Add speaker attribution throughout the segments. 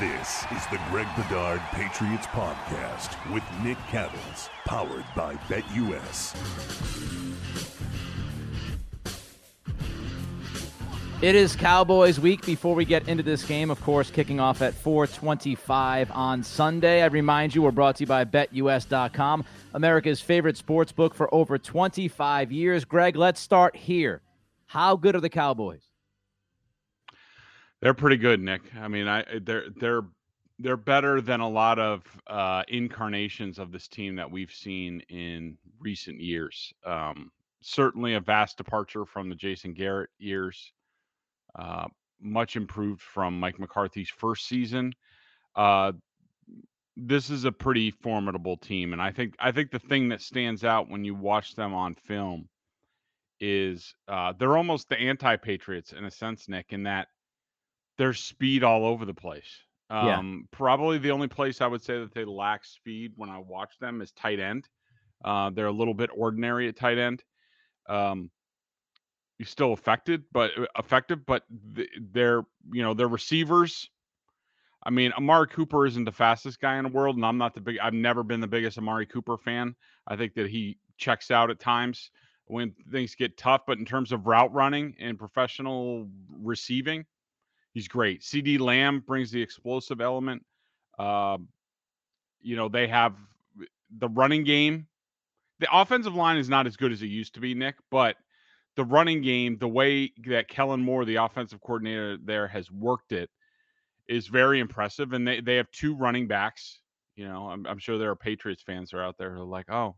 Speaker 1: This is the Greg Bedard Patriots Podcast with Nick Cattles, powered by BetUS.
Speaker 2: It is Cowboys week before we get into this game, of course, kicking off at 425 on Sunday. I remind you, we're brought to you by BetUS.com, America's favorite sports book for over 25 years. Greg, let's start here. How good are the Cowboys?
Speaker 3: They're pretty good, Nick. I mean, I they're they're they're better than a lot of uh, incarnations of this team that we've seen in recent years. Um, certainly a vast departure from the Jason Garrett years. Uh, much improved from Mike McCarthy's first season. Uh, this is a pretty formidable team, and I think I think the thing that stands out when you watch them on film is uh, they're almost the anti-Patriots in a sense, Nick, in that there's speed all over the place.
Speaker 2: Yeah.
Speaker 3: Um, Probably the only place I would say that they lack speed when I watch them is tight end. Uh, they're a little bit ordinary at tight end. Um, you're still affected, but uh, effective, but th- they're you know their receivers. I mean, Amari Cooper isn't the fastest guy in the world, and I'm not the big. I've never been the biggest Amari Cooper fan. I think that he checks out at times when things get tough, but in terms of route running and professional receiving, he's great. CeeDee Lamb brings the explosive element. Uh, you know, they have the running game. The offensive line is not as good as it used to be, Nick, but the running game, the way that Kellen Moore, the offensive coordinator there, has worked it is very impressive. And they, they have two running backs. You know, I'm, I'm sure there are Patriots fans who are out there who are like, oh,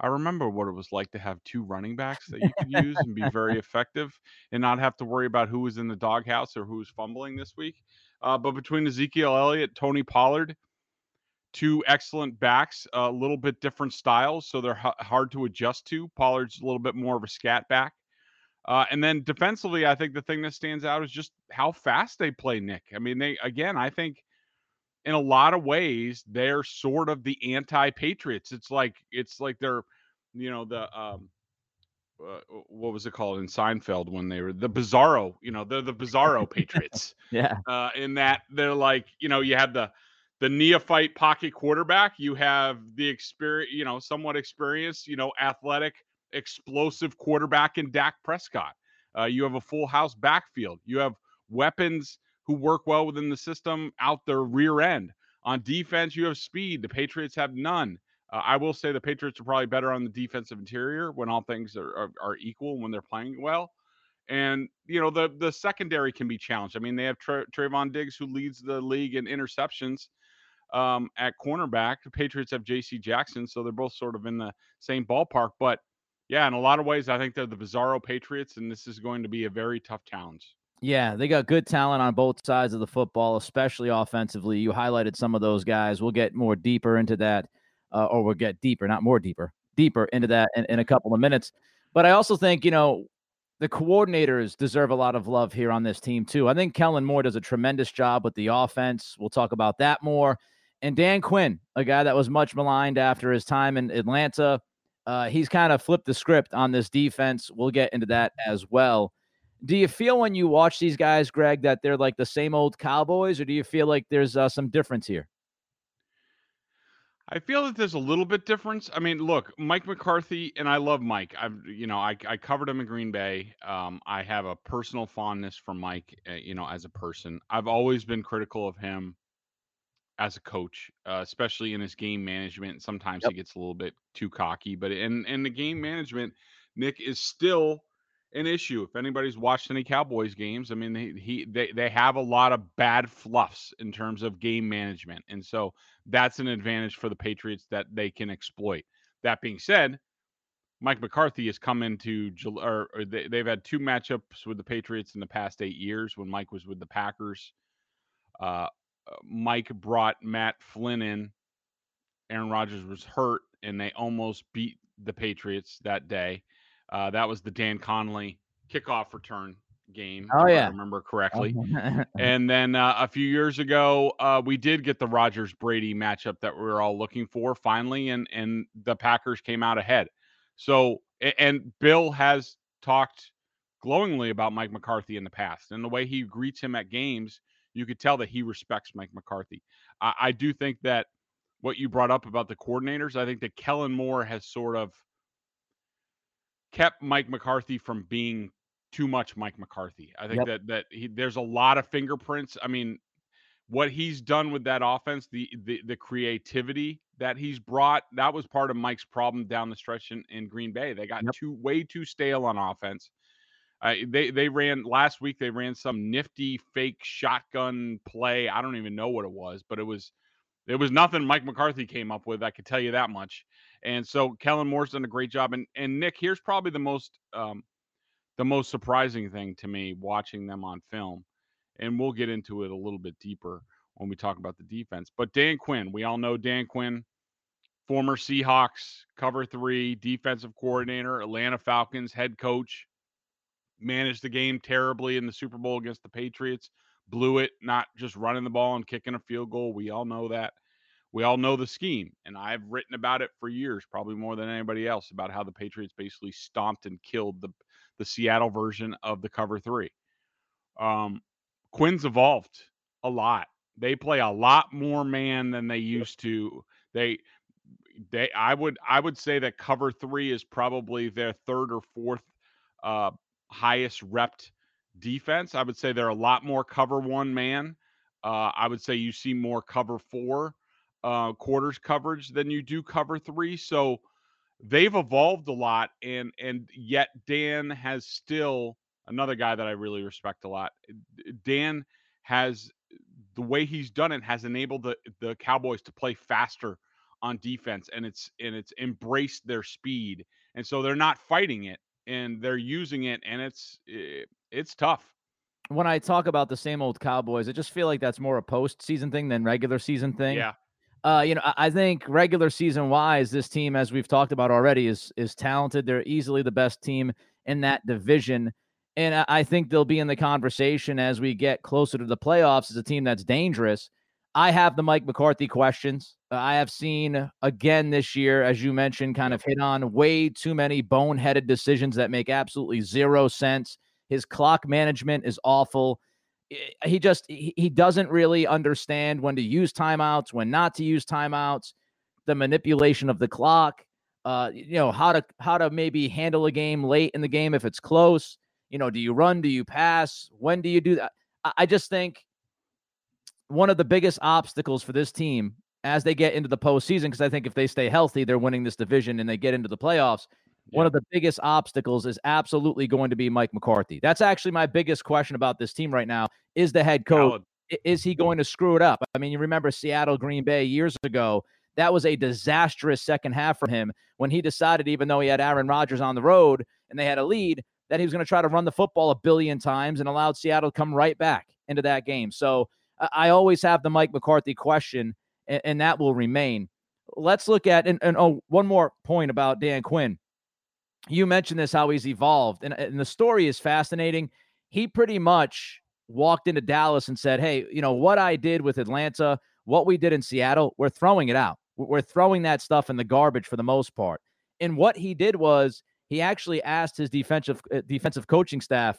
Speaker 3: I remember what it was like to have two running backs that you could use and be very effective and not have to worry about who was in the doghouse or who was fumbling this week. Uh, but between Ezekiel Elliott, Tony Pollard, two excellent backs, a little bit different styles, so they're h- hard to adjust to. Pollard's a little bit more of a scat back. Uh, and then defensively, I think the thing that stands out is just how fast they play, Nick. I mean, they, again, I think in a lot of ways they're sort of the anti-patriots it's like it's like they're you know the um uh, what was it called in Seinfeld when they were the bizarro you know they're the bizarro patriots
Speaker 2: Yeah.
Speaker 3: uh in that they're like you know you have the the neophyte pocket quarterback you have the experience you know somewhat experienced you know athletic explosive quarterback in Dak Prescott uh, you have a full house backfield you have weapons who work well within the system out their rear end. On defense, you have speed. The Patriots have none. Uh, I will say the Patriots are probably better on the defensive interior when all things are, are, are equal when they're playing well. And you know the the secondary can be challenged. I mean, they have Tra- Trevon Diggs who leads the league in interceptions um, at cornerback. The Patriots have J.C. Jackson, so they're both sort of in the same ballpark. But yeah, in a lot of ways, I think they're the bizarro Patriots, and this is going to be a very tough challenge.
Speaker 2: Yeah, they got good talent on both sides of the football, especially offensively. You highlighted some of those guys. We'll get more deeper into that, uh, or we'll get deeper, not more deeper, deeper into that in, in a couple of minutes. But I also think, you know, the coordinators deserve a lot of love here on this team, too. I think Kellen Moore does a tremendous job with the offense. We'll talk about that more. And Dan Quinn, a guy that was much maligned after his time in Atlanta, uh, he's kind of flipped the script on this defense. We'll get into that as well. Do you feel when you watch these guys, Greg, that they're like the same old Cowboys, or do you feel like there's uh, some difference here?
Speaker 3: I feel that there's a little bit difference. I mean, look, Mike McCarthy, and I love Mike. I've, you know, I, I covered him in Green Bay. Um, I have a personal fondness for Mike, uh, you know, as a person. I've always been critical of him as a coach, uh, especially in his game management. Sometimes
Speaker 2: Yep.
Speaker 3: he gets a little bit too cocky, but in in the game management, Nick is still an issue. If anybody's watched any Cowboys games, I mean, he, he they they have a lot of bad fluffs in terms of game management, and so that's an advantage for the Patriots that they can exploit. That being said, Mike McCarthy has come into or, or they, they've had two matchups with the Patriots in the past eight years when Mike was with the Packers. Uh, uh, Mike brought Matt Flynn in. Aaron Rodgers was hurt, and they almost beat the Patriots that day. Uh, that was the Dan Connolly kickoff return game.
Speaker 2: Oh,
Speaker 3: if
Speaker 2: yeah.
Speaker 3: I remember correctly. And then uh, a few years ago, uh, we did get the Rodgers Brady matchup that we were all looking for finally, and and the Packers came out ahead. So and Bill has talked glowingly about Mike McCarthy in the past, and the way he greets him at games, you could tell that he respects Mike McCarthy. I, I do think that what you brought up about the coordinators, I think that Kellen Moore has sort of kept Mike McCarthy from being too much Mike McCarthy. I think
Speaker 2: Yep.
Speaker 3: that that he, there's a lot of fingerprints. I mean, what he's done with that offense, the the the creativity that he's brought, that was part of Mike's problem down the stretch in, in Green Bay. They got
Speaker 2: Yep.
Speaker 3: too way too stale on offense. Uh, they they ran last week. They ran some nifty fake shotgun play. I don't even know what it was, but it was it was nothing Mike McCarthy came up with. I could tell you that much. And so Kellen Moore's done a great job. And and Nick, here's probably the most um, the most surprising thing to me watching them on film, and we'll get into it a little bit deeper when we talk about the defense. But Dan Quinn, we all know Dan Quinn, former Seahawks cover three defensive coordinator, Atlanta Falcons head coach, managed the game terribly in the Super Bowl against the Patriots, blew it, not just running the ball and kicking a field goal. We all know that. We all know the scheme, and I've written about it for years, probably more than anybody else, about how the Patriots basically stomped and killed the the Seattle version of the cover three. Um, Quinn's evolved a lot. They play a lot more man than they used to. They they I would I would say that cover three is probably their third or fourth uh highest repped defense. I would say they're a lot more cover one man. Uh I would say you see more cover four uh quarters coverage than you do cover three. So they've evolved a lot and and yet Dan has still another guy that I really respect a lot. Dan has the way he's done it has enabled the the Cowboys to play faster on defense and it's and it's embraced their speed and so they're not fighting it and they're using it and it's eh, it's tough
Speaker 2: when I talk about the same old Cowboys, I just feel like that's more a postseason thing than regular season thing.
Speaker 3: yeah
Speaker 2: Uh, you know, I, think regular season wise, this team, as we've talked about already, is is talented. They're easily the best team in that division, and I, I think they'll be in the conversation as we get closer to the playoffs as a team that's dangerous. I have the Mike McCarthy questions. Uh, I have seen again this year, as you mentioned, kind of hit on way too many boneheaded decisions that make absolutely zero sense. His clock management is awful. I- He just he, doesn't really understand when to use timeouts, when not to use timeouts, the manipulation of the clock, uh, you know, how to how to maybe handle a game late in the game if it's close. You know, do you run? Do you pass? When do you do that? I just think one of the biggest obstacles for this team as they get into the postseason, because I think if they stay healthy, they're winning this division and they get into the playoffs. One of the biggest obstacles is absolutely going to be Mike McCarthy. That's actually my biggest question about this team right now. Is the head coach is he going to screw it up? I mean, you remember Seattle Green Bay years ago. That was a disastrous second half for him when he decided, even though he had Aaron Rodgers on the road and they had a lead, that he was going to try to run the football a billion times and allowed Seattle to come right back into that game. So I I always have the Mike McCarthy question, and, and that will remain. Let's look at and, and oh, one more point about Dan Quinn. You mentioned this how he's evolved, and, and the story is fascinating. He pretty much walked into Dallas and said, Hey, you know, what I did with Atlanta, what we did in Seattle, we're throwing it out. We're throwing that stuff in the garbage for the most part. And what he did was he actually asked his defensive uh, defensive coaching staff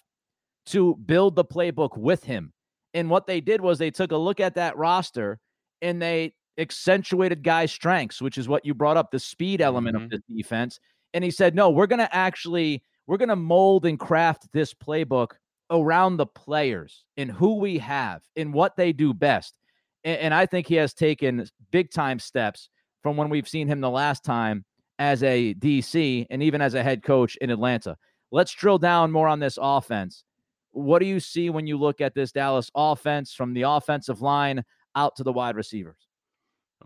Speaker 2: to build the playbook with him. And what they did was they took a look at that roster and they accentuated guys' strengths, which is what you brought up, the speed element
Speaker 3: Mhm.
Speaker 2: of the defense. And he said, no, we're going to actually we're going to mold and craft this playbook around the players and who we have and what they do best. And, and I think he has taken big time steps from when we've seen him the last time as a DC and even as a head coach in Atlanta. Let's drill down more on this offense. What do you see when you look at this Dallas offense from the offensive line out to the wide receivers?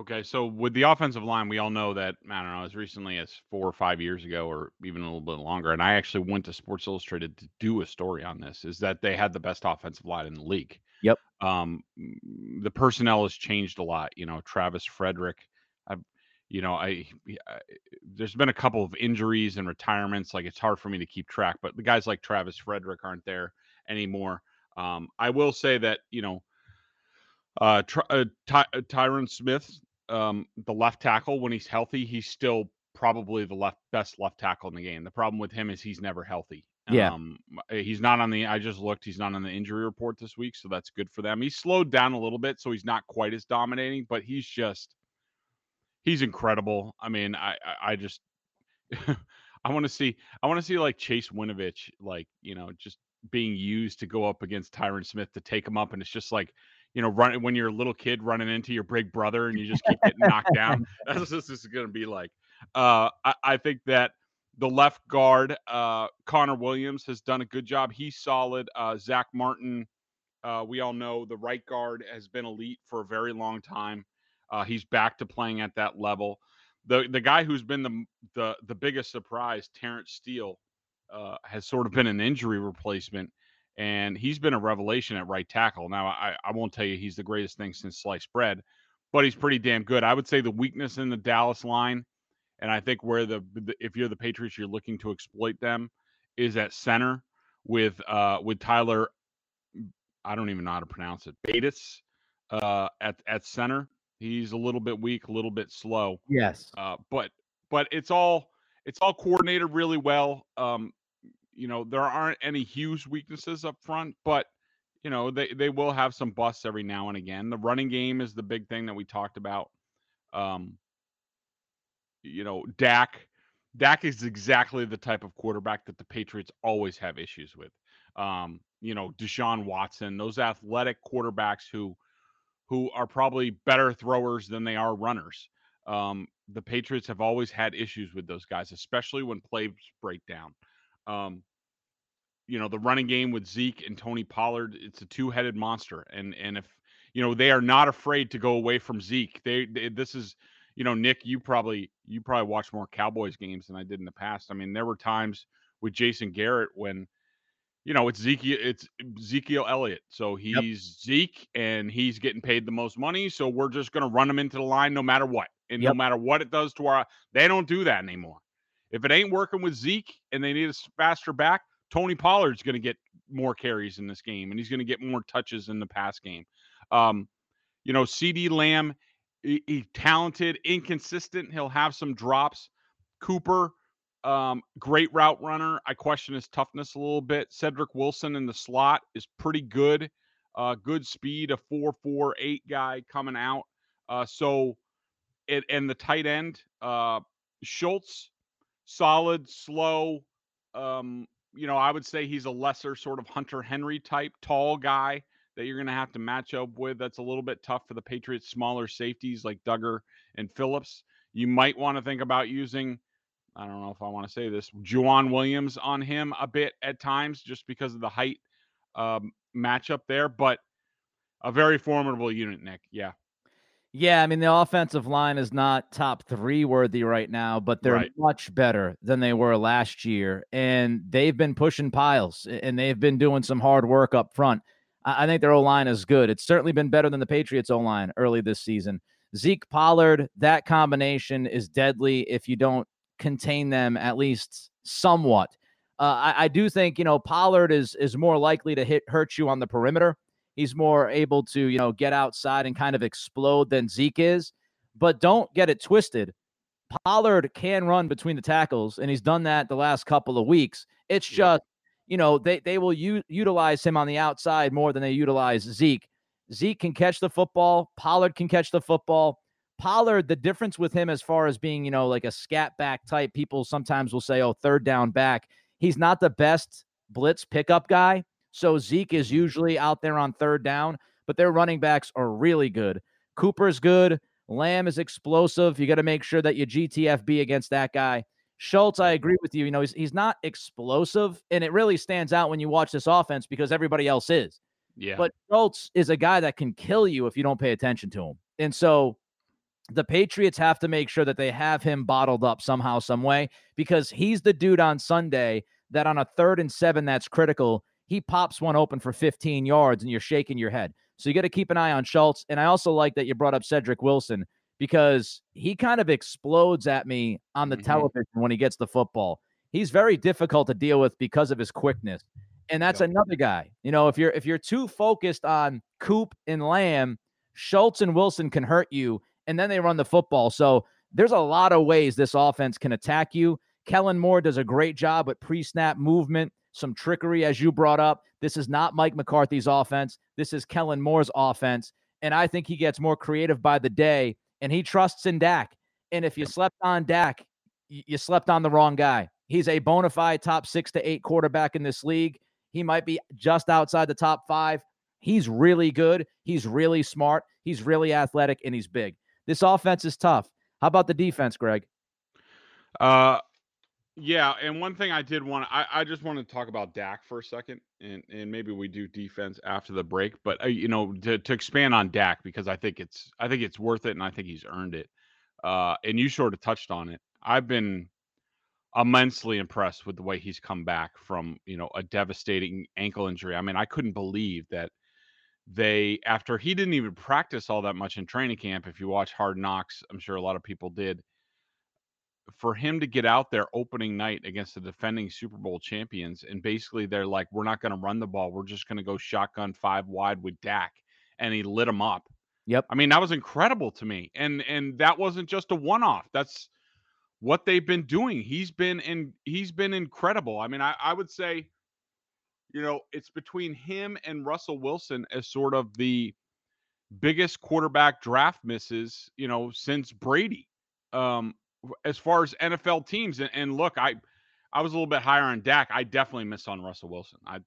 Speaker 3: Okay, so with the offensive line, we all know that I don't know as recently as four or five years ago, or even a little bit longer. And I actually went to Sports Illustrated to do a story on this. Is that they had the best offensive line in the league.
Speaker 2: Yep.
Speaker 3: Um, the personnel has changed a lot. You know, Travis Frederick. I, you know, I, I there's been a couple of injuries and retirements. Like it's hard for me to keep track. But the guys like Travis Frederick aren't there anymore. Um, I will say that you know uh, Ty- uh, Ty- uh, Tyron Smith, um, the left tackle, when he's healthy, he's still probably the left best left tackle in the game. The problem with him is he's never healthy.
Speaker 2: Yeah.
Speaker 3: Um, uh, he's not on the. I just looked. He's not on the injury report this week, so that's good for them. He's slowed down a little bit, so he's not quite as dominating, but he's just he's incredible. I mean, I I, I just I want to see I want to see like Chase Winovich, like you know, just being used to go up against Tyron Smith to take him up, and it's just like you know, running when you're a little kid running into your big brother and you just keep getting knocked down. That's what this is going to be like. Uh, I, I think that the left guard, uh, Connor Williams, has done a good job. He's solid. Uh, Zack Martin, uh, we all know the right guard has been elite for a very long time. Uh, he's back to playing at that level. The the guy who's been the the the biggest surprise, Terence Steele, uh, has sort of been an injury replacement, and he's been a revelation at right tackle. Now, I I won't tell you he's the greatest thing since sliced bread, but he's pretty damn good. I would say the weakness in the Dallas line, and I think where the, the if you're the Patriots, you're looking to exploit them, is at center with uh with Tyler. I don't even know how to pronounce it. Bates uh, at at center. He's a little bit weak, a little bit slow.
Speaker 2: Yes.
Speaker 3: Uh, but but it's all it's all coordinated really well. Um, you know, there aren't any huge weaknesses up front, but you know, they they will have some busts every now and again. The running game is the big thing that we talked about. Um, you know, Dak Dak is exactly the type of quarterback that the Patriots always have issues with. Um, you know, Deshaun Watson, those athletic quarterbacks who who are probably better throwers than they are runners. Um, the Patriots have always had issues with those guys, especially when plays break down. Um, you know, the running game with Zeke and Tony Pollard, it's a two-headed monster. And and if you know, they are not afraid to go away from Zeke. They, they this is, you know, Nick, you probably you probably watch more Cowboys games than I did in the past. I mean, there were times with Jason Garrett when you know, it's Zeke, it's Ezekiel Elliott. So he's
Speaker 2: Yep.
Speaker 3: Zeke and he's getting paid the most money. So we're just going to run him into the line no matter what. And no matter what it does to our, they don't do that anymore. If it ain't working with Zeke and they need a faster back, Tony Pollard's going to get more carries in this game and he's going to get more touches in the pass game. Um, you know, CeeDee Lamb, he, he talented, inconsistent. He'll have some drops. Cooper, um, great route runner. I question his toughness a little bit. Cedric Wilson in the slot is pretty good. Uh, good speed, a four four eight guy coming out. Uh, so, it and the tight end, uh, Schultz, solid, slow. Um, you know, I would say he's a lesser sort of Hunter Henry type, tall guy that you're going to have to match up with. That's a little bit tough for the Patriots' smaller safeties like Dugger and Phillips. You might want to think about using I don't know if I want to say this, Joejuan Williams on him a bit at times just because of the height um, matchup there, but a very formidable unit, Nick. Yeah.
Speaker 2: Yeah, I mean the offensive line is not top three worthy right now, but they're
Speaker 3: Right.
Speaker 2: much better than they were last year, and they've been pushing piles and they've been doing some hard work up front. I, I think their O line is good. It's certainly been better than the Patriots O line early this season. Zeke Pollard, that combination is deadly if you don't contain them at least somewhat. Uh, I, I do think you know Pollard is is more likely to hit hurt you on the perimeter. He's more able to, you know, get outside and kind of explode than Zeke is. But don't get it twisted. Pollard can run between the tackles, and he's done that the last couple of weeks. It's just, you know, they they will u- utilize him on the outside more than they utilize Zeke. Zeke can catch the football. Pollard can catch the football. Pollard, the difference with him as far as being, you know, like a scat back type, people sometimes will say, oh, third down back. He's not the best blitz pickup guy. So Zeke is usually out there on third down, but their running backs are really good. Cooper's good. Lamb is explosive. You got to make sure that you GTFB against that guy. Schultz, I agree with you. You know, he's, he's not explosive, and it really stands out when you watch this offense because everybody else is.
Speaker 3: Yeah.
Speaker 2: But Schultz is a guy that can kill you if you don't pay attention to him. And so the Patriots have to make sure that they have him bottled up somehow, some way, because he's the dude on Sunday that on a third and seven that's critical, he pops one open for 15 yards and you're shaking your head. So you got to keep an eye on Schultz. And I also like that you brought up Cedric Wilson because he kind of explodes at me on the
Speaker 3: Mhm.
Speaker 2: television when he gets the football. He's very difficult to deal with because of his quickness. And that's
Speaker 3: Yep.
Speaker 2: another guy. You know, if you're if you're too focused on Coop and Lamb, Schultz and Wilson can hurt you, and then they run the football. So there's a lot of ways this offense can attack you. Kellen Moore does a great job with pre-snap movement, some trickery, as you brought up. This is not Mike McCarthy's offense. This is Kellen Moore's offense. And I think he gets more creative by the day, and he trusts in Dak. And if you slept on Dak, you slept on the wrong guy. He's a bona fide top six to eight quarterback in this league. He might be just outside the top five. He's really good. He's really smart. He's really athletic, and he's big. This offense is tough. How about the defense, Greg?
Speaker 3: Uh, yeah, and one thing I did want I, I just want to talk about Dak for a second, and and maybe we do defense after the break. But uh, you know, to, to expand on Dak because I think it's I think it's worth it, and I think he's earned it. Uh, and you sort of touched on it. I've been immensely impressed with the way he's come back from you know a devastating ankle injury. I mean, I couldn't believe that they after he didn't even practice all that much in training camp. If you watch Hard Knocks, I'm sure a lot of people did for him to get out there opening night against the defending Super Bowl champions, and basically they're like, we're not going to run the ball. We're just going to go shotgun five wide with Dak, and he lit him up.
Speaker 2: Yep.
Speaker 3: I mean, that was incredible to me, and and that wasn't just a one off. That's what they've been doing. He's been in. He's been incredible. I mean, I, I would say, you know, it's between him and Russell Wilson as sort of the biggest quarterback draft misses, you know, since Brady. Um, as far as NFL teams, and, and look, I I was a little bit higher on Dak. I definitely missed on Russell Wilson. I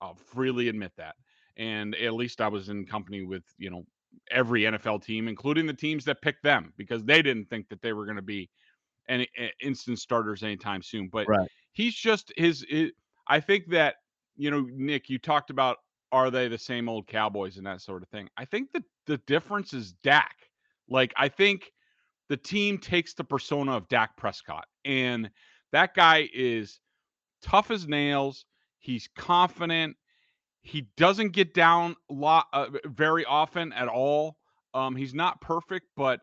Speaker 3: I'll freely admit that. And at least I was in company with, you know, every NFL team, including the teams that picked them, because they didn't think that they were going to be any instant starters anytime soon. But
Speaker 2: Right.
Speaker 3: he's just his, his. I think that you know, Nick, you talked about are they the same old Cowboys and that sort of thing. I think that the difference is Dak. Like I think the team takes the persona of Dak Prescott, and that guy is tough as nails. He's confident. He doesn't get down lot uh, very often at all. Um, he's not perfect, but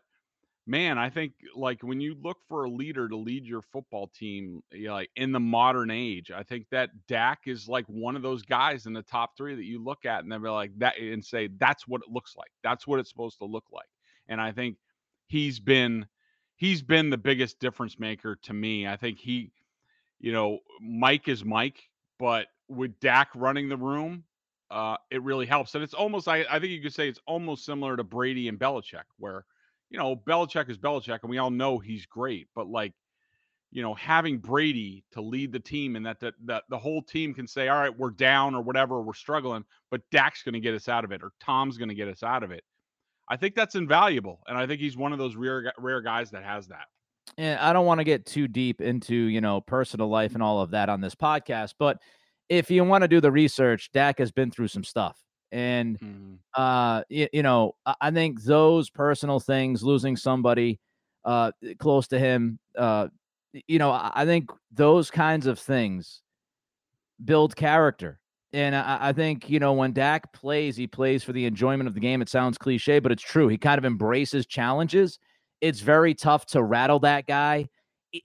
Speaker 3: man, I think like when you look for a leader to lead your football team, you know, like in the modern age, I think that Dak is like one of those guys in the top three that you look at and then be like that and say that's what it looks like. That's what it's supposed to look like. And I think he's been he's been the biggest difference maker to me. I think he, you know, Mike is Mike, but with Dak running the room, uh, it really helps. And it's almost I, I think you could say it's almost similar to Brady and Belichick, where you know, Belichick is Belichick, and we all know he's great. But like, you know, having Brady to lead the team, and that that, that the whole team can say, "All right, we're down or whatever, we're struggling," but Dak's going to get us out of it, or Tom's going to get us out of it. I think that's invaluable, and I think he's one of those rare rare guys that has that.
Speaker 2: and I don't want to get too deep into, you know, personal life and all of that on this podcast, but if you want to do the research, Dak has been through some stuff. And
Speaker 3: Mhm.
Speaker 2: uh you, you know, I, think those personal things, losing somebody uh close to him, uh you know, I think those kinds of things build character. And I, I think, you know, when Dak plays, he plays for the enjoyment of the game. It sounds cliche, but it's true. He kind of embraces challenges. It's very tough to rattle that guy.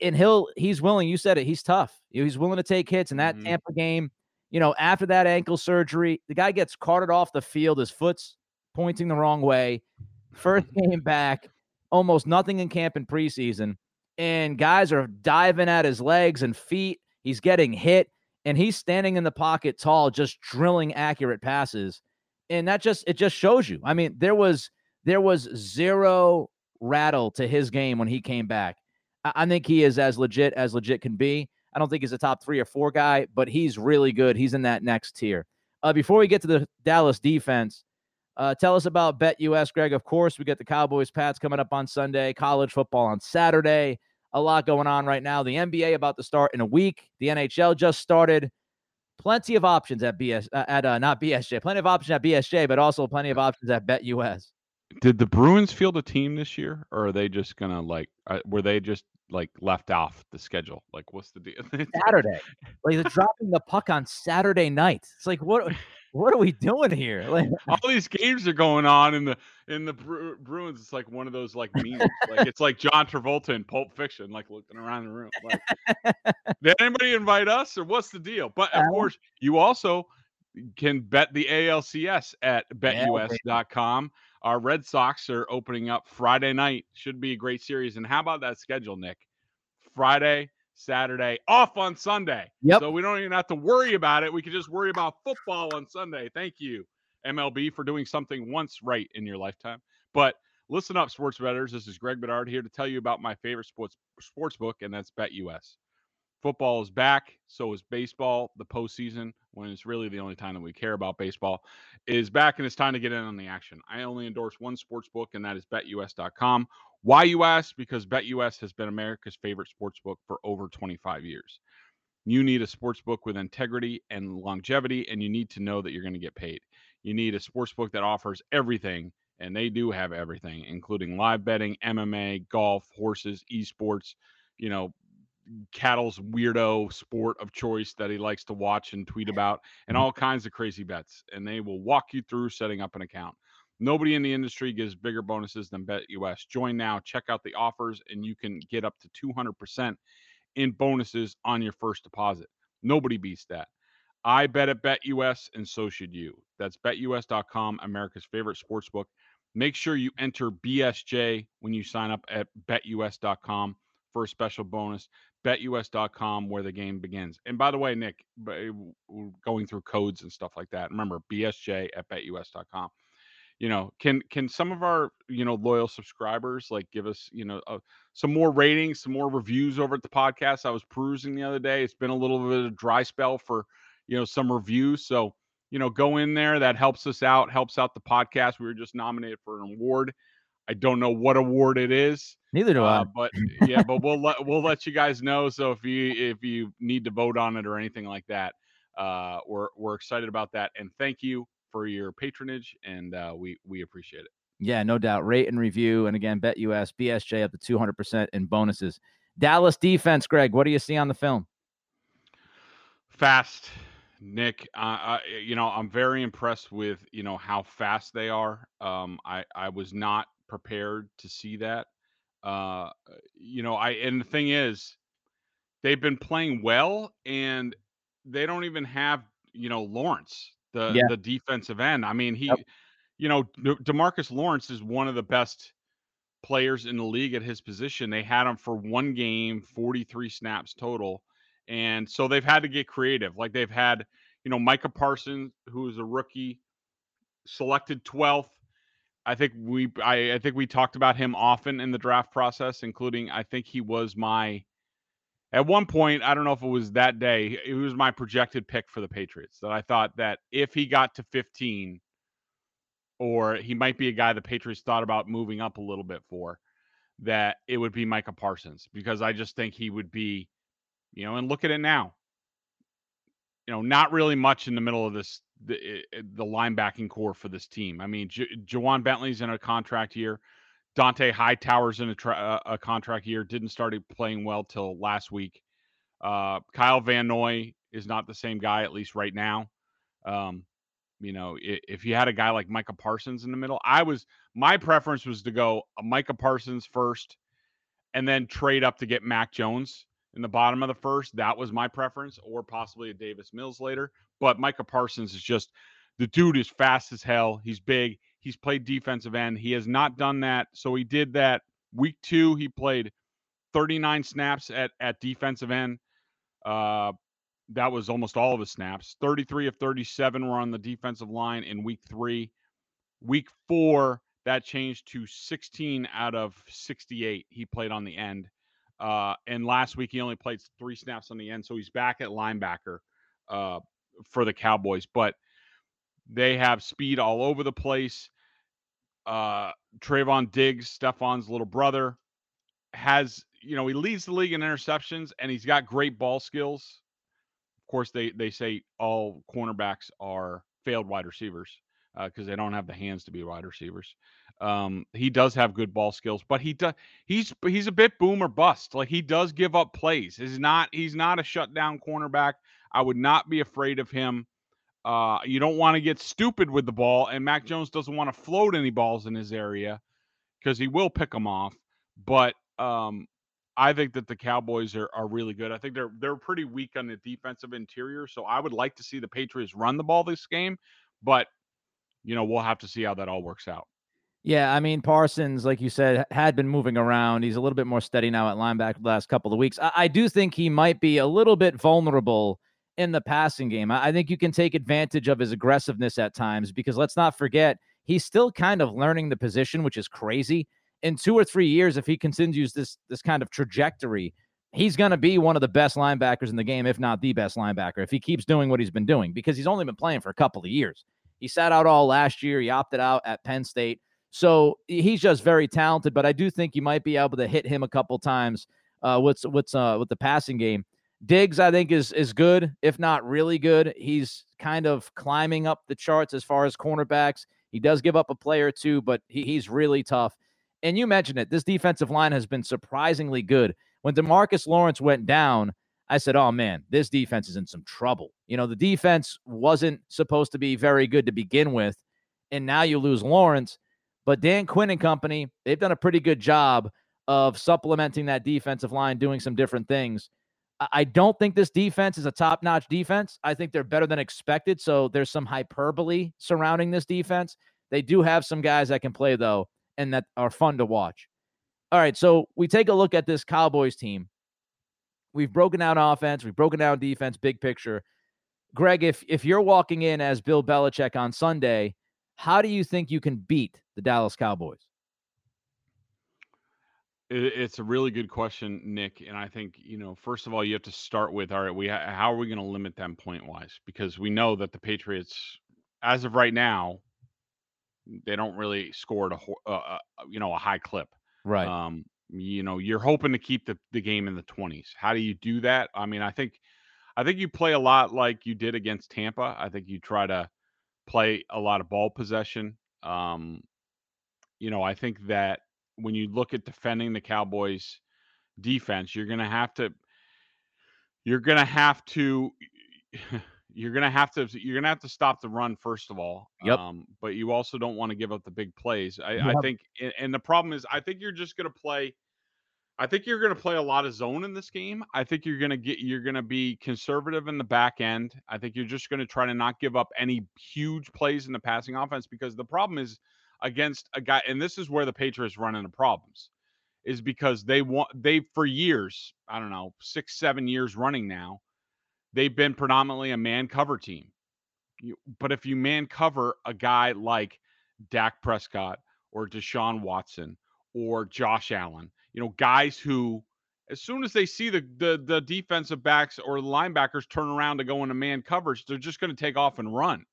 Speaker 2: And he'll he's willing, you said it, he's tough. He's willing to take hits in that
Speaker 3: Mhm.
Speaker 2: Tampa game. You know, after that ankle surgery, the guy gets carted off the field, his foot's pointing the wrong way. First game back, almost nothing in camp and preseason. And guys are diving at his legs and feet. He's getting hit and he's standing in the pocket tall, just drilling accurate passes. And that just it just shows you. I mean, there was there was zero rattle to his game when he came back. I, I think he is as legit as legit can be. I don't think he's a top three or four guy, but he's really good. He's in that next tier. Uh, before we get to the Dallas defense, uh, tell us about Bet US, Greg. Of course, we get the Cowboys Pats coming up on Sunday, college football on Saturday. A lot going on right now. The NBA about to start in a week. The NHL just started. Plenty of options at BS uh, at uh, not BSJ. Plenty of options at BSJ, but also plenty of options at Bet US.
Speaker 3: Did the Bruins field a team this year, or are they just gonna like? Uh, were they just like left off the schedule? Like, what's the deal?
Speaker 2: Saturday, like they're dropping the puck on Saturday night. It's like what? what are we doing here? Like
Speaker 3: all these games are going on in the in the Bru- Bruins. It's like one of those like memes. like it's like John Travolta in Pulp Fiction, like looking around the room. Like, did anybody invite us, or what's the deal? But of course, you also can bet the ALCS at betus.com. Our Red Sox are opening up Friday night. Should be a great series. And how about that schedule, Nick? Friday, Saturday, off on Sunday.
Speaker 2: Yep.
Speaker 3: So we don't even have to worry about it. We can just worry about football on Sunday. Thank you, MLB, for doing something once right in your lifetime. But listen up, sports bettors. This is Greg Bedard here to tell you about my favorite sports sports book, and that's Bet US. Football is back, so is baseball. The postseason, when it's really the only time that we care about baseball, is back, and it's time to get in on the action. I only endorse one sports book, and that is BetUS.com. Why you ask? Because BetUS has been America's favorite sports book for over 25 years. You need a sports book with integrity and longevity, and you need to know that you're going to get paid. You need a sports book that offers everything, and they do have everything, including live betting, MMA, golf, horses, esports, you know, Cattle's weirdo sport of choice that he likes to watch and tweet about, and mm-hmm. all kinds of crazy bets. And they will walk you through setting up an account. Nobody in the industry gives bigger bonuses than BetUS. Join now, check out the offers, and you can get up to 200% in bonuses on your first deposit. Nobody beats that. I bet at BetUS, and so should you. That's betus.com, America's favorite sports book. Make sure you enter BSJ when you sign up at betus.com for a special bonus. BetUS.com, where the game begins. And by the way, Nick, going through codes and stuff like that, remember BSJ at betus.com you know can can some of our you know loyal subscribers like give us you know uh, some more ratings some more reviews over at the podcast? I was perusing the other day. It's been a little bit of dry spell for you know some reviews. So you know go in there. That helps us out helps out the podcast. We were just nominated for an award i don't know what award it is
Speaker 2: neither do
Speaker 3: uh,
Speaker 2: i
Speaker 3: but yeah but we'll let we'll let you guys know so if you if you need to vote on it or anything like that uh we're we're excited about that and thank you for your patronage, and uh, we we appreciate it.
Speaker 2: Yeah, no doubt. Rate and review, and again, Bet US BSJ up to two hundred percent in bonuses. Dallas defense, Greg. What do you see on the film?
Speaker 3: Fast, Nick. Uh, I, you know, I'm very impressed with you know how fast they are. Um, I I was not prepared to see that. Uh, you know, I and the thing is, they've been playing well, and they don't even have you know Lawrence the
Speaker 2: Yeah.
Speaker 3: the defensive end. I mean, he,
Speaker 2: Yep.
Speaker 3: you know, De- Demarcus Lawrence is one of the best players in the league at his position. They had him for one game, 43 snaps total. And so they've had to get creative. Like they've had, you know, Micah Parsons, who is a rookie, selected 12th. I think we I, I think we talked about him often in the draft process, including I think he was my at one point, I don't know if it was that day, it was my projected pick for the Patriots that I thought that if he got to 15, or he might be a guy the Patriots thought about moving up a little bit for, that it would be Micah Parsons because I just think he would be, you know, and look at it now. You know, not really much in the middle of this the eh, eh, the linebacking corps for this team. I mean, Ja'Whaun Bentley's in a contract year. Dont'a Hightower's in a, tra- uh, a contract year. Didn't start playing well till last week. Uh, Kyle Van Noy is not the same guy, at least right now. Um, you know, if, if you had a guy like Micah Parsons in the middle, I was my preference was to go a Micah Parsons first, and then trade up to get Mac Jones in the bottom of the first. That was my preference, or possibly a Davis Mills later. But Micah Parsons is just the dude is fast as hell. He's big. He's played defensive end. He has not done that. So he did that week two. He played 39 snaps at at defensive end. Uh, that was almost all of his snaps. 33 of 37 were on the defensive line in week three. Week four, That changed to 16 out of 68 he played on the end. Uh, and last week he only played three snaps on the end, so he's back at linebacker uh, for the Cowboys. But they have speed all over the place. Uh, Trevon Diggs, Stefon's little brother, has you know he leads the league in interceptions, and he's got great ball skills. Of course, they they say all cornerbacks are failed wide receivers because uh, they don't have the hands to be wide receivers. Um, he does have good ball skills, but he does he's he's a bit boom or bust. Like he does give up plays. He's not he's not a shutdown cornerback. I would not be afraid of him. Uh, you don't want to get stupid with the ball, and Mac Jones doesn't want to float any balls in his area because he will pick them off. But um, I think that the Cowboys are, are really good. I think they're they're pretty weak on the defensive interior, so I would like to see the Patriots run the ball this game, but you know we'll have to see how that all works out.
Speaker 2: Yeah, I mean Parsons, like you said, had been moving around. He's a little bit more steady now at linebacker the last couple of weeks. I, I do think he might be a little bit vulnerable in the passing game. I, I think you can take advantage of his aggressiveness at times because let's not forget he's still kind of learning the position, which is crazy in two or three years, if he continues this this kind of trajectory, he's going to be one of the best linebackers in the game, if not the best linebacker, if he keeps doing what he's been doing, because he's only been playing for a couple of years. He sat out all last year. He opted out at Penn State. So he's just very talented, but I do think you might be able to hit him a couple times uh, with with uh, with the passing game. Diggs, I think, is is good, if not really good. He's kind of climbing up the charts as far as cornerbacks. He does give up a play or two, but he, he's really tough and you mentioned it, this defensive line has been surprisingly good. When Demarcus Lawrence went down, I said, oh man, this defense is in some trouble. You know, the defense wasn't supposed to be very good to begin with. And now you lose Lawrence. But Dan Quinn and company, they've done a pretty good job of supplementing that defensive line, doing some different things. I don't think this defense is a top notch defense. I think they're better than expected. So there's some hyperbole surrounding this defense. They do have some guys that can play, though and that are fun to watch. All right, so we take a look at this Cowboys team. We've broken down offense, we've broken down defense, big picture. Greg, if if you're walking in as Bill Belichick on Sunday, how do you think you can beat the Dallas Cowboys?
Speaker 3: It's a really good question, Nick. And I think you know, first of all, you have to start with all right. We how are we going to limit them point wise? Because we know that the Patriots, as of right now, they don't really score at a uh, you know a high clip.
Speaker 2: Right.
Speaker 3: Um, you know, you're hoping to keep the, the game in the 20s. How do you do that? I mean, I think I think you play a lot like you did against Tampa. I think you try to play a lot of ball possession. Um, you know, I think that when you look at defending the Cowboys defense, you're going to have to you're going to have to you're gonna have to you're gonna have to stop the run first of all.
Speaker 2: Yep.
Speaker 3: Um, but you also don't want to give up the big plays. I, yep. I think, and the problem is, I think you're just gonna play. I think you're going to play a lot of zone in this game. I think you're going to get you're going to be conservative in the back end. I think you're just going to try to not give up any huge plays in the passing offense because the problem is against a guy and this is where the Patriots run into problems is because they want they for years, I don't know, 6 7 years running now, they've been predominantly a man cover team. You, but if you man cover a guy like Dak Prescott or Deshaun Watson or Josh Allen, you know, guys who, as soon as they see the the, the defensive backs or linebackers turn around to go into man coverage, they're just going to take off and run.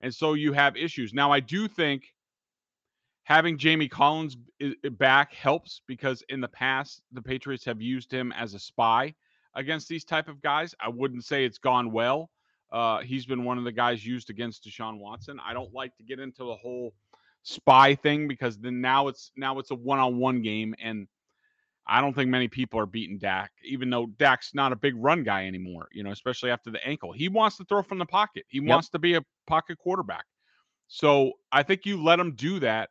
Speaker 3: And so you have issues. Now, I do think having Jamie Collins back helps because in the past, the Patriots have used him as a spy against these type of guys. I wouldn't say it's gone well. Uh, he's been one of the guys used against Deshaun Watson. I don't like to get into the whole spy thing because then now it's now it's a one-on-one game and I don't think many people are beating Dak, even though Dak's not a big run guy anymore, you know, especially after the ankle. He wants to throw from the pocket. He yep. wants to be a pocket quarterback. So I think you let him do that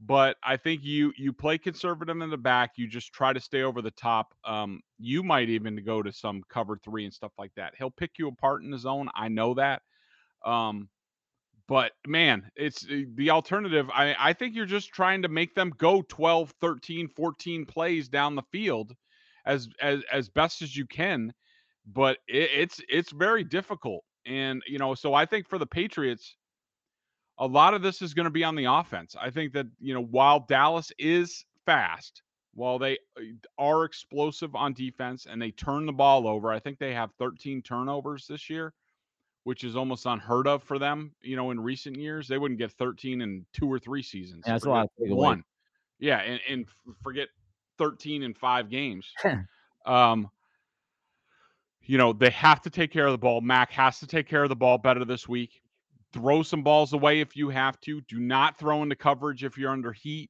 Speaker 3: but I think you you play conservative in the back. You just try to stay over the top. Um, you might even go to some cover three and stuff like that. He'll pick you apart in the zone. I know that. Um, but man, it's eh, the alternative. I, I think you're just trying to make them go 12, 13, 14 plays down the field as as as best as you can. But it, it's it's very difficult. And you know, so I think for the Patriots, a lot of this is going to be on the offense. I think that, you know, while Dallas is fast, while they uh, are explosive on defense and they turn the ball over, I think they have 13 turnovers this year, which is almost unheard of for them. You know, in recent years, they wouldn't get 13 in two or three seasons.
Speaker 2: Yeah, that's a lot.
Speaker 3: One. Yeah. And, and forget 13 in five games. um, you know, they have to take care of the ball. Mac has to take care of the ball better this week. Throw some balls away if you have to. Do not throw into coverage if you're under heat.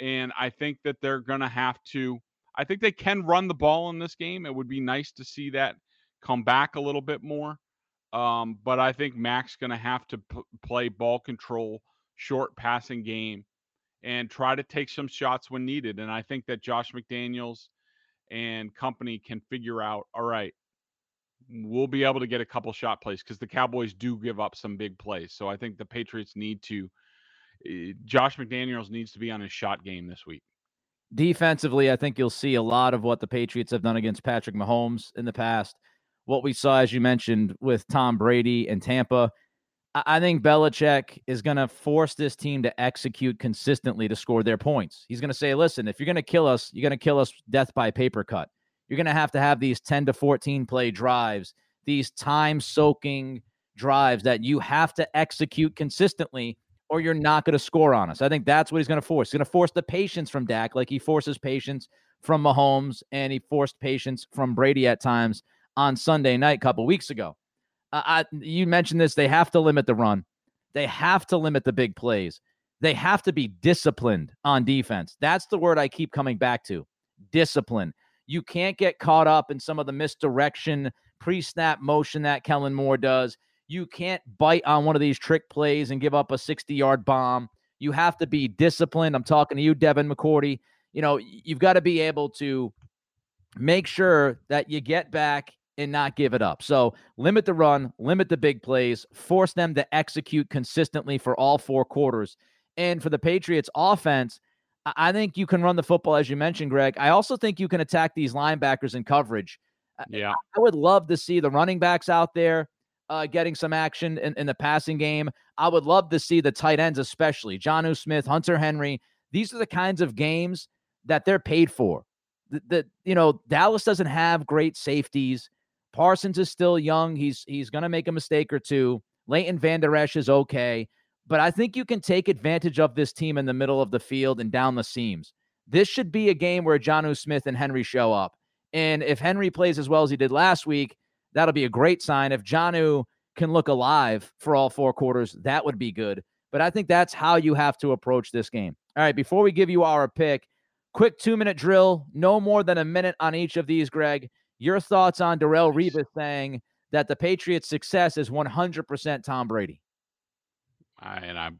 Speaker 3: And I think that they're going to have to. I think they can run the ball in this game. It would be nice to see that come back a little bit more. Um, but I think Mac's going to have to p- play ball control, short passing game, and try to take some shots when needed. And I think that Josh McDaniels and company can figure out all right, we'll be able to get a couple shot plays because the Cowboys do give up some big plays. So I think the Patriots need to. Uh, Josh McDaniels needs to be on his shot game this week.
Speaker 2: Defensively, I think you'll see a lot of what the Patriots have done against Patrick Mahomes in the past. What we saw, as you mentioned, with Tom Brady and Tampa. I think Belichick is going to force this team to execute consistently to score their points. He's going to say, listen, if you're going to kill us, you're going to kill us death by paper cut you're going to have to have these 10 to 14 play drives, these time soaking drives that you have to execute consistently or you're not going to score on us. I think that's what he's going to force. He's going to force the patience from Dak, like he forces patience from Mahomes and he forced patience from Brady at times on Sunday night a couple weeks ago. Uh, I, you mentioned this. They have to limit the run. They have to limit the big plays. They have to be disciplined on defense. That's the word I keep coming back to discipline. You can't get caught up in some of the misdirection, pre snap motion that Kellen Moore does. You can't bite on one of these trick plays and give up a 60 yard bomb. You have to be disciplined. I'm talking to you, Devin McCourty. You know, you've got to be able to make sure that you get back and not give it up. So limit the run, limit the big plays, force them to execute consistently for all four quarters. And for the Patriots offense, I think you can run the football, as you mentioned, Greg. I also think you can attack these linebackers in coverage.
Speaker 3: Yeah.
Speaker 2: I would love to see the running backs out there uh, getting some action in, in, the passing game. I would love to see the tight ends, especially Jonnu Smith, Hunter Henry. These are the kinds of games that they're paid for. The you know Dallas doesn't have great safeties. Parsons is still young. He's he's going to make a mistake or two. Leighton Vander Esch is okay. But I think you can take advantage of this team in the middle of the field and down the seams. This should be a game where Jonnu Smith and Henry show up. And if Henry plays as well as he did last week, that'll be a great sign. If Jonnu can look alive for all four quarters, that would be good. But I think that's how you have to approach this game. All right, before we give you our pick, quick two minute drill, no more than a minute on each of these, Greg. Your thoughts on Darrelle Revis saying that the Patriots' success is 100% Tom Brady?
Speaker 3: and I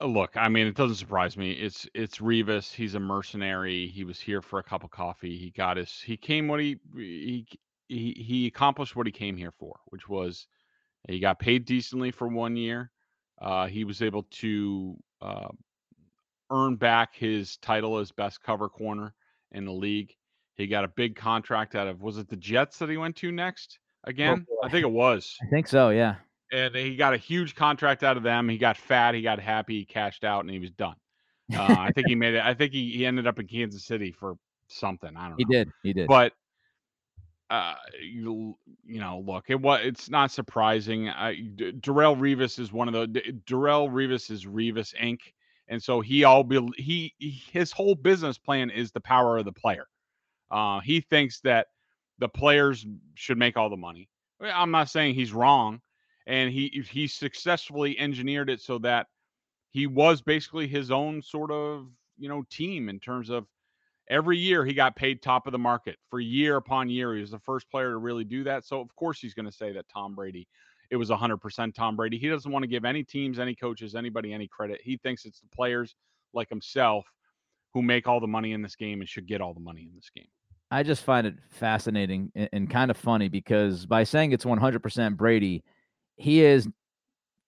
Speaker 3: uh, look. I mean, it doesn't surprise me. It's it's Revis. He's a mercenary. He was here for a cup of coffee. He got his. He came what he he he he accomplished what he came here for, which was he got paid decently for one year. Uh, he was able to uh, earn back his title as best cover corner in the league. He got a big contract out of was it the Jets that he went to next again? I think it was.
Speaker 2: I think so. Yeah
Speaker 3: and he got a huge contract out of them. He got fat, he got happy, he cashed out, and he was done. Uh, I think he made it. I think he, he ended up in Kansas City for something. I don't know.
Speaker 2: He did. He did.
Speaker 3: But uh, you, you know, look, it was it's not surprising. Uh, D- Darrelle Revis is one of the D- Darrelle Revis is Revis Inc. And so he all be he his whole business plan is the power of the player. Uh, he thinks that the players should make all the money. I'm not saying he's wrong and he he successfully engineered it so that he was basically his own sort of you know team in terms of every year he got paid top of the market for year upon year. He was the first player to really do that. So of course he's going to say that tom brady it was 100% tom brady. He doesn't want to give any teams any coaches anybody any credit. He thinks it's the players like himself who make all the money in this game and should get all the money in this game
Speaker 2: i just find it fascinating and, and kind of funny because by saying it's 100% brady he is,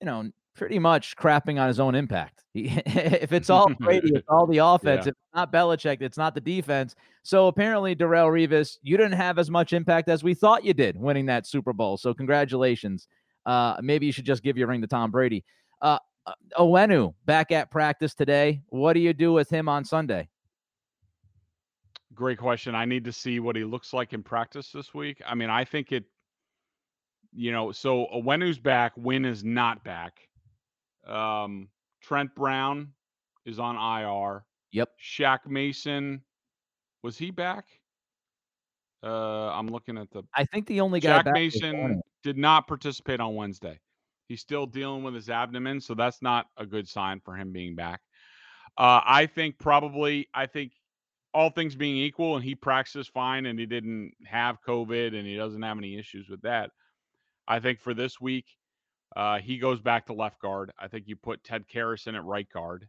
Speaker 2: you know, pretty much crapping on his own impact. If it's all Brady, it's all the offense. Yeah. If it's not Belichick, it's not the defense. So apparently, Darrelle Revis, you didn't have as much impact as we thought you did winning that Super Bowl. So congratulations. Uh, maybe you should just give your ring to Tom Brady. Uh, uh, Onwenu back at practice today. What do you do with him on Sunday?
Speaker 3: Great question. I need to see what he looks like in practice this week. I mean, I think it, you know, so Onwenu's back, Wynn is not back. Um, Trent Brown is on IR.
Speaker 2: Yep.
Speaker 3: Shaq Mason, was he back? Uh, I'm looking at the
Speaker 2: I think the only guy back
Speaker 3: Mason did not participate on Wednesday. He's still dealing with his abdomen, so that's not a good sign for him being back. Uh, I think probably, I think all things being equal, and he practices fine, and he didn't have COVID, and he doesn't have any issues with that. I think for this week, uh, he goes back to left guard. I think you put Ted Karras in at right guard,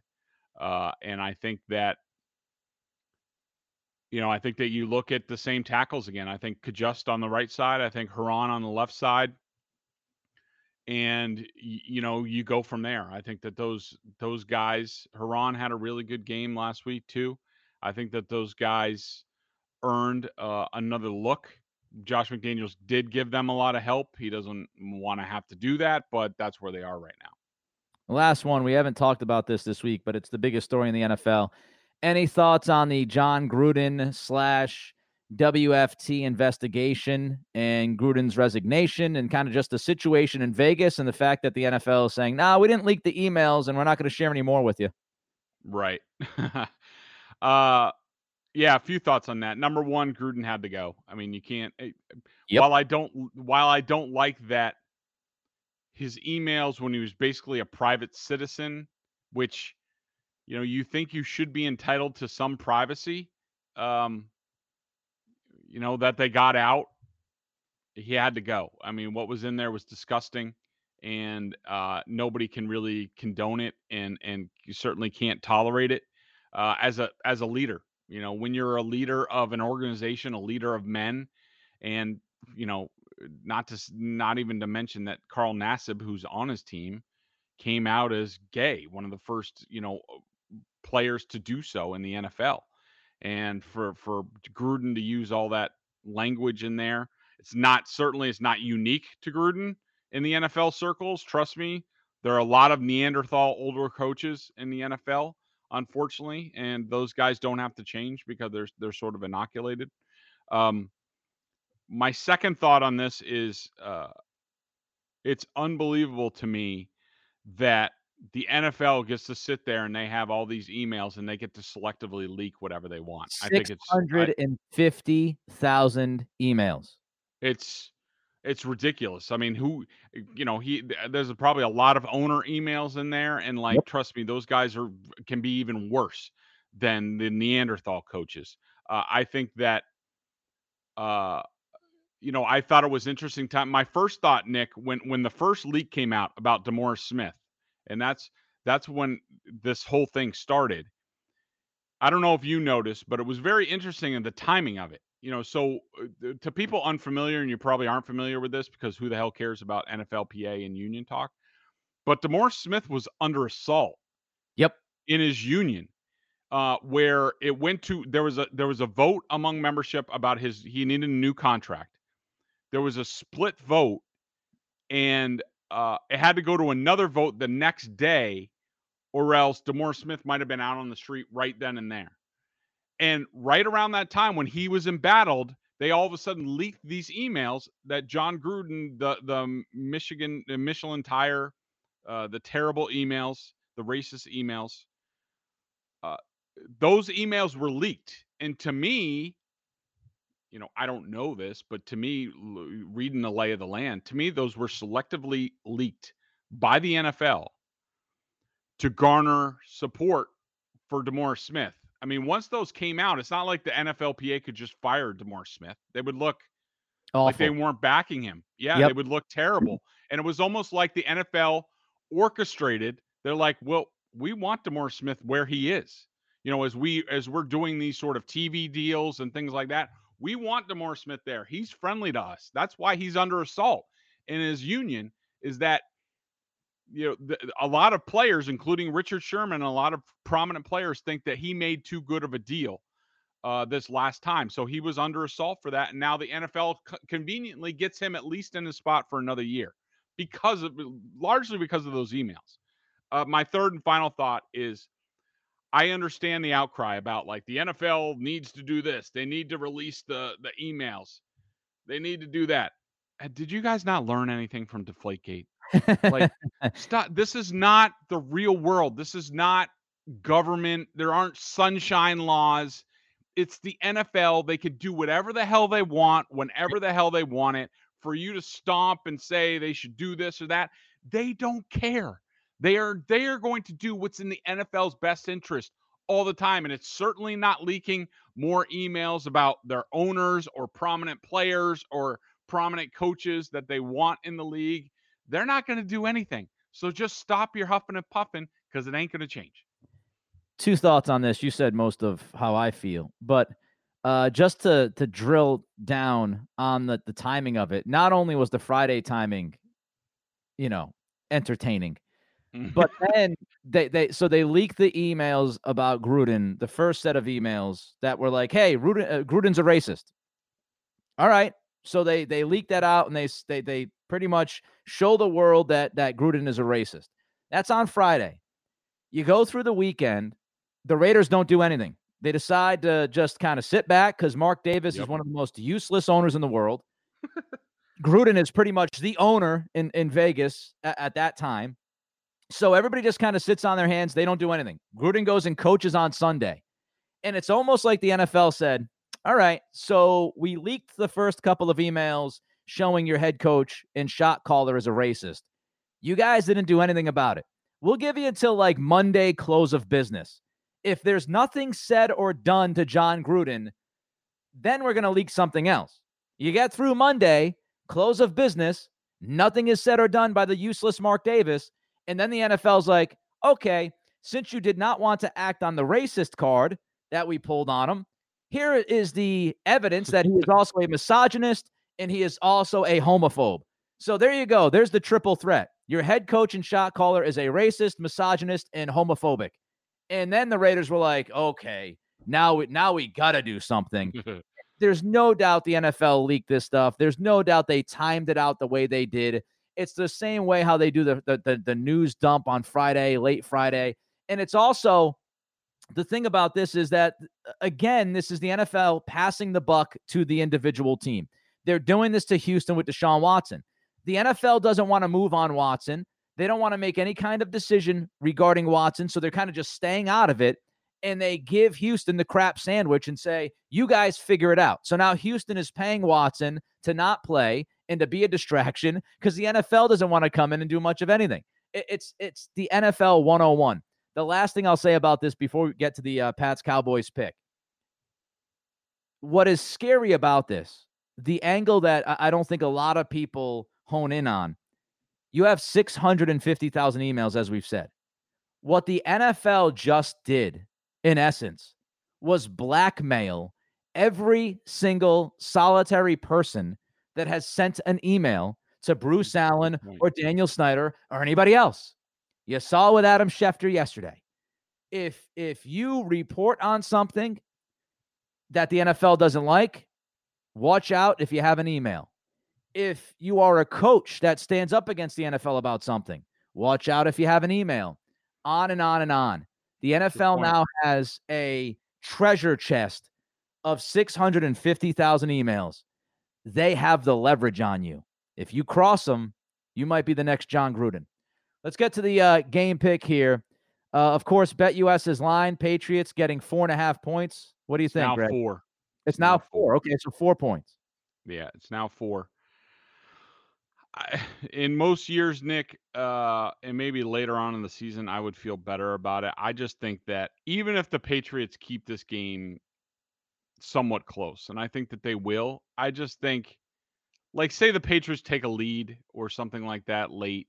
Speaker 3: uh, and I think that you know, I think that you look at the same tackles again. I think Cajuste on the right side. I think Herron on the left side. And you know, you go from there. I think that those those guys, Herron had a really good game last week too. I think that those guys earned uh, another look. Josh McDaniels did give them a lot of help. He doesn't want to have to do that, but that's where they are right now.
Speaker 2: The last one, we haven't talked about this this week, but it's the biggest story in the NFL. Any thoughts on the Jon Gruden slash WFT investigation and Gruden's resignation and kind of just the situation in Vegas and the fact that the NFL is saying, no, nah, we didn't leak the emails and we're not going to share any more with you?
Speaker 3: Right. uh yeah, a few thoughts on that. Number one, Gruden had to go. I mean, you can't. eh,
Speaker 2: Yep.
Speaker 3: While I don't, while I don't like that, his emails when he was basically a private citizen, which, you know, you think you should be entitled to some privacy, um, you know, that they got out. He had to go. I mean, what was in there was disgusting, and uh, nobody can really condone it, and and you certainly can't tolerate it uh, as a as a leader. You know, when you're a leader of an organization, a leader of men, and you know, not to not even to mention that Carl Nassib, who's on his team, came out as gay, one of the first you know players to do so in the NFL, and for for Gruden to use all that language in there, it's not certainly it's not unique to Gruden in the NFL circles. Trust me, there are a lot of Neanderthal older coaches in the NFL unfortunately, and those guys don't have to change because they're they're sort of inoculated. Um, my second thought on this is uh, it's unbelievable to me that the NFL gets to sit there and they have all these emails and they get to selectively leak whatever they want. I think it's I-
Speaker 2: 650,000 emails.
Speaker 3: it's it's ridiculous. I mean, who you know, he there's probably a lot of owner emails in there and like
Speaker 2: Yep.
Speaker 3: trust me, those guys are can be even worse than the Neanderthal coaches. Uh, I think that uh you know, I thought it was interesting time. My first thought, Nick, when when the first leak came out about DeMaurice Smith, and that's that's when this whole thing started. I don't know if you noticed, but it was very interesting in the timing of it. You know, so uh, to people unfamiliar, and you probably aren't familiar with this because who the hell cares about NFLPA and union talk? But DeMaurice Smith was under assault
Speaker 2: Yep.
Speaker 3: in his union, uh, where it went to there was a there was a vote among membership about his he needed a new contract. There was a split vote, and uh, it had to go to another vote the next day, or else DeMaurice Smith might have been out on the street right then and there. And right around that time, when he was embattled, they all of a sudden leaked these emails that Jon Gruden, the the Michigan, the Michelin tire, uh, the terrible emails, the racist emails, uh, those emails were leaked. And to me, you know, I don't know this, but to me, reading the lay of the land, to me, those were selectively leaked by the NFL to garner support for DeMaurice Smith. I mean, once those came out, it's not like the NFLPA could just fire DeMaurice Smith. They would look like they weren't backing him. Yeah,
Speaker 2: Yep.
Speaker 3: they would look terrible. And it was almost like the NFL orchestrated. They're like, well, we want DeMaurice Smith where he is. You know, as we as we're doing these sort of TV deals and things like that, we want DeMaurice Smith there. He's friendly to us. That's why he's under assault. And his union is that you know the, a lot of players, including Richard Sherman, a lot of prominent players think that he made too good of a deal uh, this last time. So he was under assault for that. And now the NFL co- conveniently gets him at least in his spot for another year because of largely because of those emails. Uh, my third and final thought is I understand the outcry about like the NFL needs to do this. They need to release the the emails. They need to do that. Uh, Did you guys not learn anything from Deflategate? Like, stop. This is not the real world. This is not government. There aren't sunshine laws. It's the NFL. They could do whatever the hell they want, whenever the hell they want it. For you to stomp and say they should do this or that, they don't care. They are they are going to do what's in the NFL's best interest all the time, and it's certainly not leaking more emails about their owners or prominent players or prominent coaches that they want in the league. They're not going to do anything. So just stop your huffing and puffing because it ain't going to change.
Speaker 2: Two thoughts on this. You said most of how I feel, but uh, just to to drill down on the the timing of it. Not only was the Friday timing, you know, entertaining, but then they they so they leaked the emails about Gruden, the first set of emails that were like, "Hey, Gruden, uh, Gruden's a racist." All right, so they they leaked that out and they they they pretty much show the world that that Gruden is a racist. That's on Friday. You go through the weekend, the Raiders don't do anything. They decide to just kind of sit back because Mark Davis is one of the most useless owners in the world. Gruden is pretty much the owner in, in Vegas at, at that time. So everybody just kind of sits on their hands. They don't do anything. Gruden goes and coaches on Sunday. And it's almost like the NFL said, All right, so we leaked the first couple of emails showing your head coach and shot caller as a racist. You guys didn't do anything about it. We'll give you until like Monday close of business. If there's nothing said or done to Jon Gruden, then we're going to leak something else. You get through Monday, close of business, nothing is said or done by the useless Mark Davis. And then the NFL's like, okay, since you did not want to act on the racist card that we pulled on him, here is the evidence that he is also a misogynist and he is also a homophobe. So there you go. There's the triple threat. Your head coach and shot caller is a racist, misogynist, and homophobic. And then the Raiders were like, okay, now we now we gotta do something. There's no doubt the NFL leaked this stuff. There's no doubt they timed it out the way they did. It's the same way how they do the the, the, the news dump on Friday, late Friday. And it's also the thing about this is that again, this is the NFL passing the buck to the individual team. They're doing this to Houston with Deshaun Watson. The NFL doesn't want to move on Watson. They don't want to make any kind of decision regarding Watson. So they're kind of just staying out of it. And they give Houston the crap sandwich and say, you guys figure it out. So now Houston is paying Watson to not play and to be a distraction because the NFL doesn't want to come in and do much of anything. It's it's the NFL 101. The last thing I'll say about this before we get to the uh, Pats Cowboys pick. What is scary about this, the angle that I don't think a lot of people hone in on, you have 650,000 emails, as we've said. What the NFL just did, in essence, was blackmail every single solitary person that has sent an email to Bruce mm,
Speaker 3: Allen
Speaker 2: or Daniel Snyder or anybody else. You saw with Adam Schefter yesterday. If if you report on something that the NFL doesn't like, watch out if you have an email. If you are a coach that stands up against the NFL about something, watch out if you have an email. On and on and on. The NFL now has a treasure chest of 650,000 emails. They have the leverage on you. If you cross them, you might be the next Jon Gruden. Let's get to the uh, game pick here. Uh, of course, BetUS's line, Patriots getting four and a half points. What do you think,
Speaker 3: now
Speaker 2: Greg?
Speaker 3: four.
Speaker 2: It's now four. Okay, so four points.
Speaker 3: Yeah, it's now four. I, in most years, Nick, uh, and maybe later on in the season, I would feel better about it. I just think that even if the Patriots keep this game somewhat close, and I think that they will, I just think, like, say the Patriots take a lead or something like that late.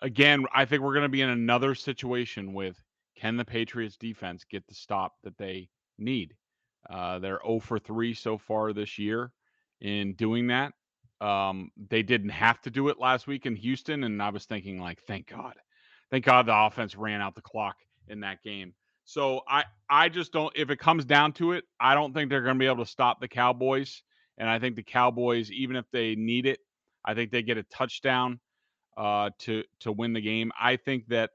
Speaker 3: Again, I think we're going to be in another situation with can the Patriots defense get the stop that they need? Uh, they're 0 for 3 so far this year in doing that. Um, they didn't have to do it last week in Houston, and I was thinking, like, thank God, thank God the offense ran out the clock in that game. So I, I just don't. If it comes down to it, I don't think they're going to be able to stop the Cowboys. And I think the Cowboys, even if they need it, I think they get a touchdown. uh, to to win the game. I think that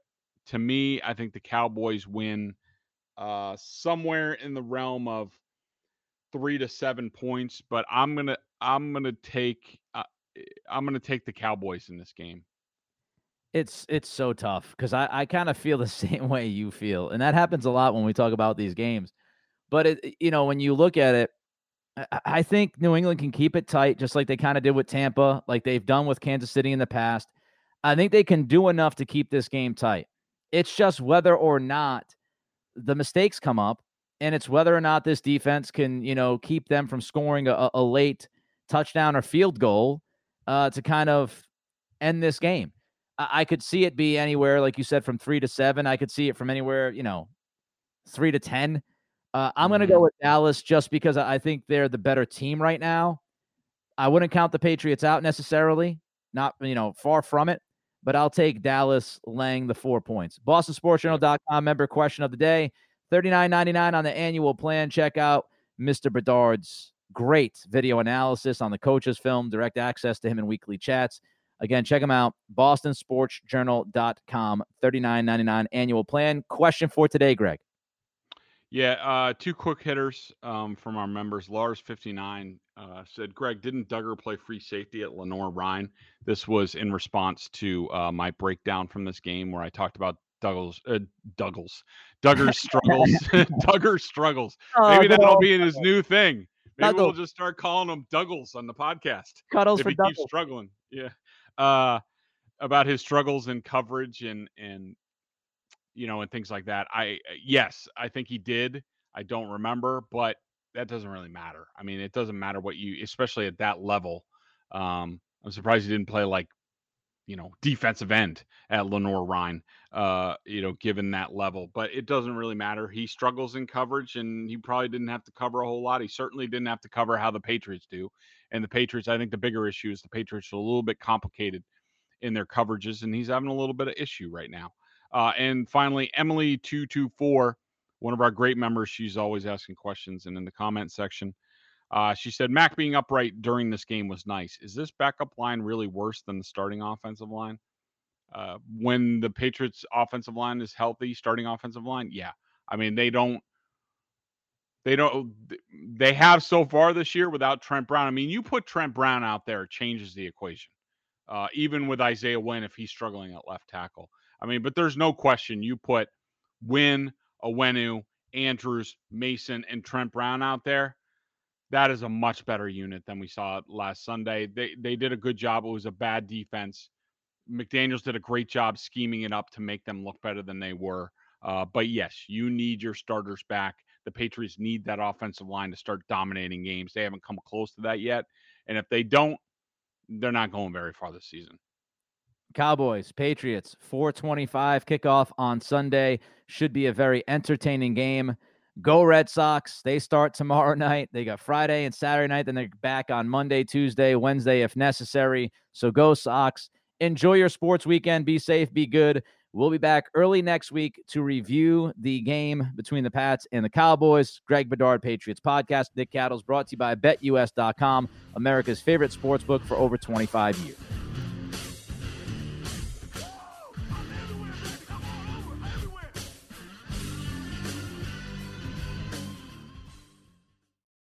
Speaker 3: to me, I think the Cowboys win uh, somewhere in the realm of three to seven points. But I'm gonna I'm gonna take uh, I'm gonna take the Cowboys in this game.
Speaker 2: It's it's so tough because I, I kind of feel the same way you feel, and that happens a lot when we talk about these games. But it you know when you look at it, I, I think New England can keep it tight, just like they kind of did with Tampa, like they've done with Kansas City in the past. I think they can do enough to keep this game tight. It's just whether or not the mistakes come up, and it's whether or not this defense can, you know, keep them from scoring a, a late touchdown or field goal uh, to kind of end this game. I, I could see it be anywhere, like you said, from three to seven. I could see it from anywhere, you know, three to ten. Uh, I'm going to go
Speaker 3: Mhm.
Speaker 2: with Dallas just because I I think they're the better team right now. I wouldn't count the Patriots out necessarily, not you know far from it, but I'll take Dallas laying the four points. BostonSportsJournal.com member question of the day: thirty nine ninety nine on the annual plan. Check out Mr. Bedard's great video analysis on the coaches' film, direct access to him in weekly chats. Again, check him out. BostonSportsJournal.com. Thirty nine ninety nine annual plan. Question for today, Greg.
Speaker 3: Yeah, uh, two quick hitters um, from our members. Lars fifty nine uh, said, "Greg, didn't Dugger play free safety at Lenoir-Rhyne?" This was in response to uh, my breakdown from this game where I talked about Douglas, uh, Douglas, Dugger's struggles, Dugger's struggles. Maybe that'll be in his new thing. Maybe we'll just start calling him Douglas on the podcast
Speaker 2: cuddles
Speaker 3: if
Speaker 2: for
Speaker 3: he keeps
Speaker 2: Douglas.
Speaker 3: struggling. Yeah. Uh, about his struggles in coverage and and you know and things like that. I yes, I think he did. I don't remember, but that doesn't really matter. I mean, it doesn't matter what you, especially at that level. Um, I'm surprised he didn't play like you know defensive end at Lenoir-Rhyne. Uh, you know, given that level, but it doesn't really matter. He struggles in coverage, and he probably didn't have to cover a whole lot. He certainly didn't have to cover how the Patriots do. And the Patriots, I think the bigger issue is the Patriots are a little bit complicated in their coverages, and he's having a little bit of issue right now. Uh, and finally, Emily two two four, one of our great members. She's always asking questions, and in the comment section, uh, she said Mac being upright during this game was nice. Is this backup line really worse than the starting offensive line? Uh, when the Patriots' offensive line is healthy, starting offensive line, yeah. I mean, they don't they don't they have so far this year without Trent Brown. I mean, you put Trent Brown out there, it changes the equation. Uh, even with Isaiah Wynn, if he's struggling at left tackle. I mean, but there's no question you put Wynn, Onwenu, Andrews, Mason, and Trent Brown out there. That is a much better unit than we saw last Sunday. They they did a good job. It was a bad defense. McDaniels did a great job scheming it up to make them look better than they were. Uh, but yes, you need your starters back. The Patriots need that offensive line to start dominating games. They haven't come close to that yet. And if they don't, they're not going very far this season.
Speaker 2: Cowboys, Patriots, 425 kickoff on Sunday. Should be a very entertaining game. Go Red Sox. They start tomorrow night. They got Friday and Saturday night. Then they're back on Monday, Tuesday, Wednesday if necessary. So go Sox. Enjoy your sports weekend. Be safe, be good. We'll be back early next week to review the game between the Pats and the Cowboys. Greg Bedard, Patriots Podcast. Nick Cattles brought to you by BetUS.com, America's favorite sports book for over 25 years.